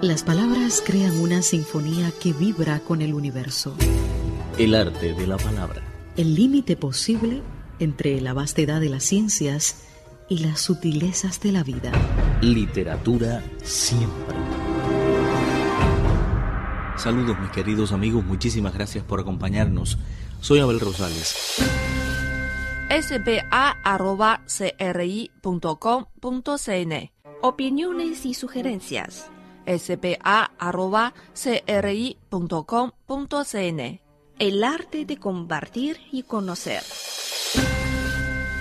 Las palabras crean una sinfonía que vibra con el universo. El arte de la palabra. El límite posible entre la vastedad de las ciencias y las sutilezas de la vida. Literatura siempre. Saludos mis queridos amigos, muchísimas gracias por acompañarnos. Soy Abel Rosales. spa.cri.com.cn Opiniones y sugerencias. spa.cri.com.cn El arte de compartir y conocer.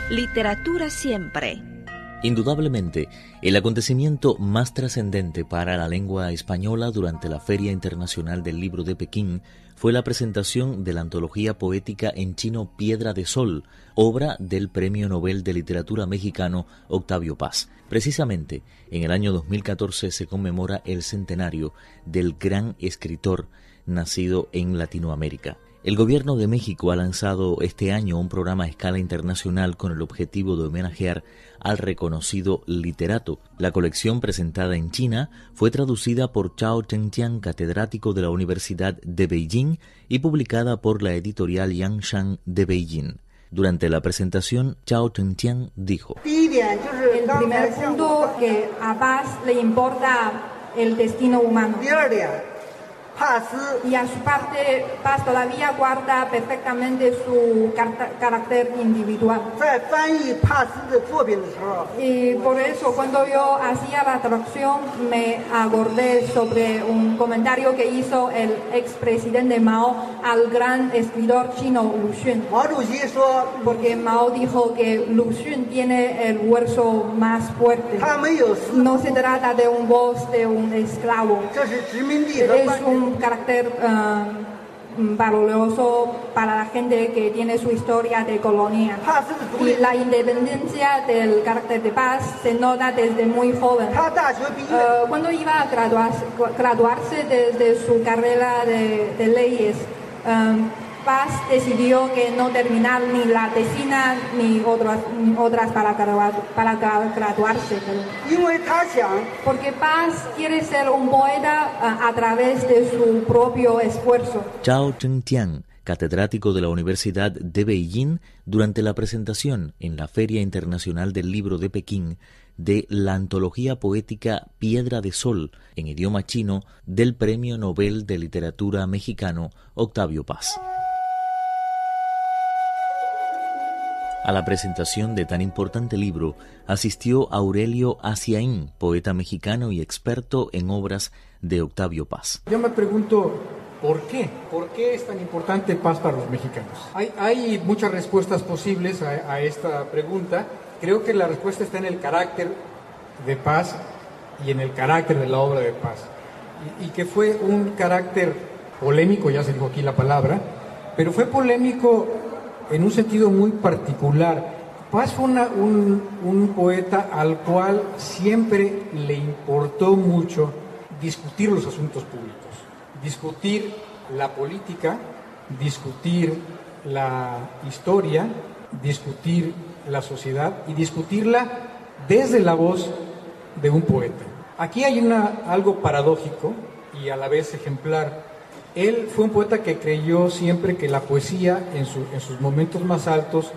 Literatura siempre. Indudablemente, el acontecimiento más trascendente para la lengua española durante la Feria Internacional del Libro de Pekín fue la presentación de la antología poética en chino Piedra de Sol, obra del Premio Nobel de Literatura mexicano Octavio Paz. Precisamente, en el año 2014 se conmemora el centenario del gran escritor nacido en Latinoamérica. El gobierno de México ha lanzado este año un programa a escala internacional con el objetivo de homenajear al reconocido literato. La colección presentada en China fue traducida por Chao Chengtian, catedrático de la Universidad de Beijing, y publicada por la editorial Yangshan de Beijing. Durante la presentación, Chao Chengtian dijo: El primer punto que a Paz le importa el destino humano. Y a su parte, Paz todavía guarda perfectamente su carácter individual. Y por eso, cuando yo hacía la traducción, me acordé sobre un comentario que hizo el expresidente Mao al gran escritor chino Lu Xun. Porque Mao dijo que Lu Xun tiene el hueso más fuerte. No se trata de un voz de un esclavo. Es un carácter valioso para la gente que tiene su historia de colonia. Y la independencia del carácter de paz se nota desde muy joven. cuando iba a graduarse, desde su carrera de, de leyes, Paz decidió que no terminar ni la tesina ni otras, otras para, para graduarse. Porque Paz quiere ser un poeta a, través de su propio esfuerzo. Chao Chengtian catedrático de la Universidad de Beijing, durante la presentación en la Feria Internacional del Libro de Pekín de la antología poética Piedra de Sol en idioma chino del Premio Nobel de Literatura mexicano Octavio Paz. A la presentación de tan importante libro asistió Aurelio Aciaín, poeta mexicano y experto en obras de Octavio Paz. Yo me pregunto, ¿por qué? ¿Por qué es tan importante Paz para los mexicanos? Hay, muchas respuestas posibles a, esta pregunta. Creo que la respuesta está en el carácter de Paz y en el carácter de la obra de Paz. y que fue un carácter polémico, ya se dijo aquí la palabra, pero fue polémico en un sentido muy particular. Paz fue un, poeta al cual siempre le importó mucho discutir los asuntos públicos, discutir la política, discutir la historia, discutir la sociedad y discutirla desde la voz de un poeta. Aquí hay una, algo paradójico y a la vez ejemplar él fue un poeta que creyó siempre que la poesía en, sus momentos más altos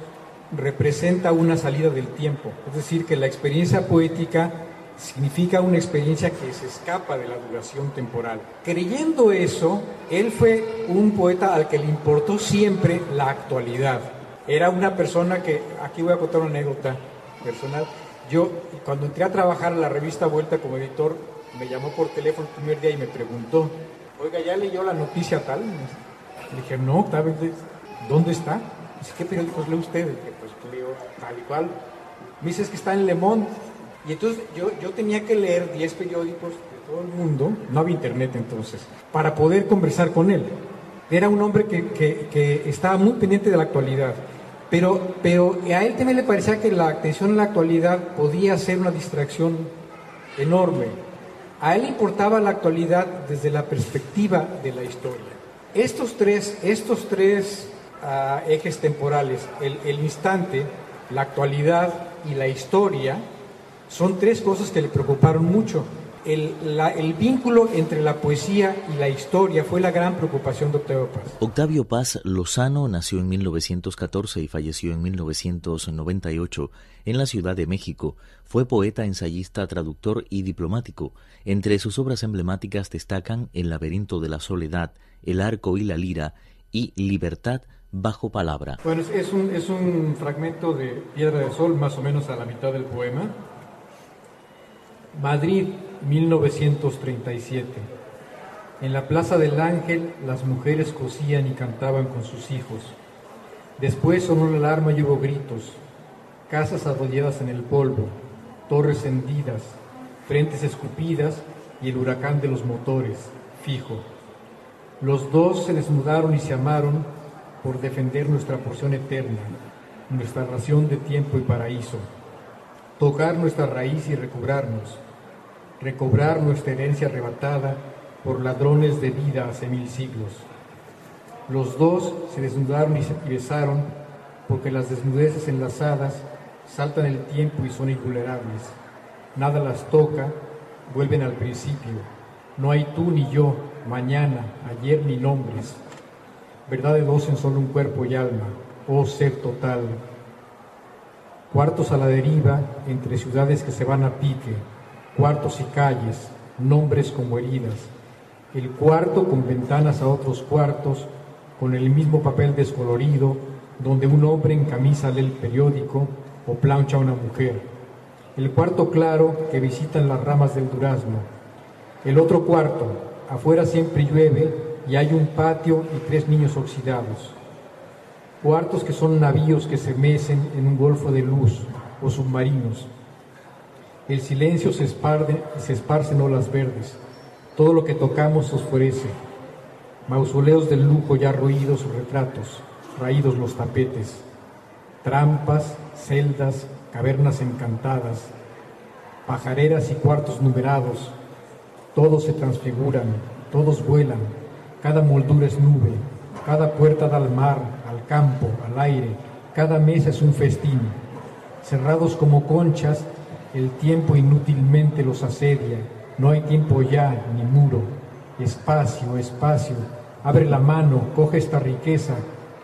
representa una salida del tiempo, es decir, que la experiencia poética significa una experiencia que se escapa de la duración temporal. Creyendo eso, él fue un poeta al que le importó siempre la actualidad. Era una persona que, aquí voy a contar una anécdota personal, yo cuando entré a trabajar en la revista Vuelta como editor, me llamó por teléfono el primer día y me preguntó, oiga, ¿ya leyó la noticia tal? Le dije, no, tal ¿dónde está? Dice, ¿qué periódicos lee usted? Le dije, pues leo tal y cual. Me dice, es que está en Le Monde. Y entonces yo, yo tenía que leer 10 periódicos de todo el mundo, no había internet entonces, para poder conversar con él. Era un hombre que, que, que estaba muy pendiente de la actualidad. Pero, pero a él también le parecía que la atención en la actualidad podía ser una distracción enorme. A él importaba la actualidad desde la perspectiva de la historia. Estos tres, estos tres ah, ejes temporales, el, el instante, la actualidad y la historia, son tres cosas que le preocuparon mucho. El, el, vínculo entre la poesía y la historia fue la gran preocupación de Octavio Paz. Octavio Paz Lozano nació en 1914 y falleció en 1998 en la Ciudad de México. Fue poeta, ensayista, traductor y diplomático. Entre sus obras emblemáticas destacan El laberinto de la soledad, El arco y la lira y Libertad bajo palabra. Bueno, es un, es un fragmento de Piedra de Sol, más o menos a la mitad del poema. Madrid, 1937. En la Plaza del Ángel las mujeres cosían y cantaban con sus hijos. Después sonó la alarma y hubo gritos, casas arrolladas en el polvo, torres hendidas, frentes escupidas y el huracán de los motores, fijo. Los dos se desnudaron y se amaron por defender nuestra porción eterna, nuestra ración de tiempo y paraíso, tocar nuestra raíz y recobrarnos recobrar nuestra herencia arrebatada por ladrones de vida hace mil siglos. Los dos se desnudaron y, se besaron porque las desnudeces enlazadas saltan el tiempo y son invulnerables. Nada las toca, vuelven al principio. No hay tú ni yo, mañana, ayer ni nombres. Verdad de dos en solo un cuerpo y alma, oh ser total. Cuartos a la deriva entre ciudades que se van a pique, cuartos y calles, nombres como heridas, el cuarto con ventanas a otros cuartos, con el mismo papel descolorido, donde un hombre en camisa lee el periódico o plancha a una mujer, el cuarto claro que visitan las ramas del durazno, el otro cuarto, afuera siempre llueve y hay un patio y tres niños oxidados, cuartos que son navíos que se mecen en un golfo de luz o submarinos, el silencio se, esparce, se esparce en olas verdes. Todo lo que tocamos oscurece. Mausoleos del lujo ya roídos retratos, raídos los tapetes. Trampas, celdas, cavernas encantadas, pajareras y cuartos numerados. Todos se transfiguran, todos vuelan. Cada moldura es nube, cada puerta da al mar, al campo, al aire. Cada mesa es un festín. Cerrados como conchas, el tiempo inútilmente los asedia, no hay tiempo ya ni muro. Espacio, espacio, abre la mano, coge esta riqueza,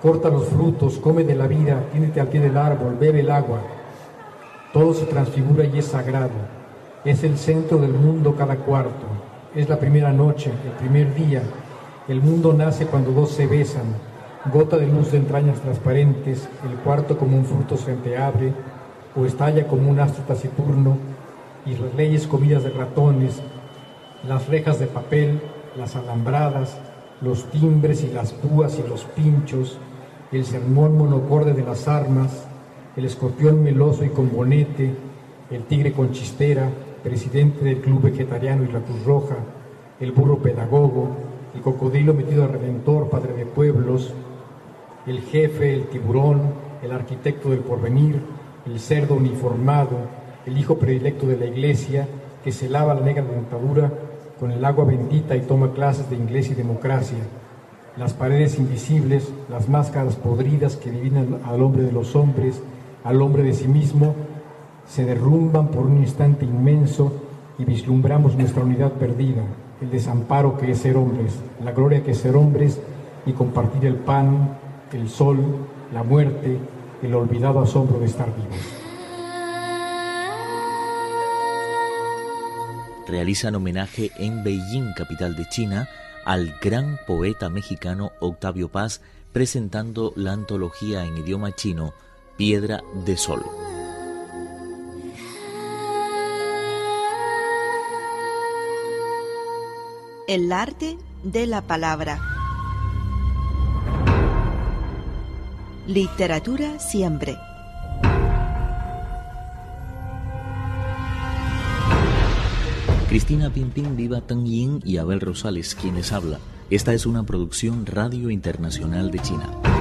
corta los frutos, come de la vida, tiéndete al pie del árbol, bebe el agua. Todo se transfigura y es sagrado. Es el centro del mundo cada cuarto. Es la primera noche, el primer día. El mundo nace cuando dos se besan. Gota de luz de entrañas transparentes, el cuarto como un fruto se entreabre, o estalla como un astro taciturno, y las leyes comidas de ratones, las rejas de papel, las alambradas, los timbres y las púas y los pinchos, el sermón monocorde de las armas, el escorpión meloso y con bonete, el tigre con chistera, presidente del Club Vegetariano y la Cruz Roja, el burro pedagogo, el cocodrilo metido a redentor, padre de pueblos, el jefe, el tiburón, el arquitecto del porvenir, el cerdo uniformado, el hijo predilecto de la iglesia, que se lava la negra dentadura con el agua bendita y toma clases de inglés y democracia, las paredes invisibles, las máscaras podridas que divinan al hombre de los hombres, al hombre de sí mismo, se derrumban por un instante inmenso y vislumbramos nuestra unidad perdida, el desamparo que es ser hombres, la gloria que es ser hombres y compartir el pan, el sol, la muerte, el olvidado asombro de estar vivos. Realizan homenaje en Beijing, capital de China, al gran poeta mexicano Octavio Paz, presentando la antología en idioma chino Piedra de Sol. El arte de la palabra. Literatura siempre. Cristina Pimpín, Viva Tang Yin y Abel Rosales, quienes habla. Esta es una producción Radio Internacional de China.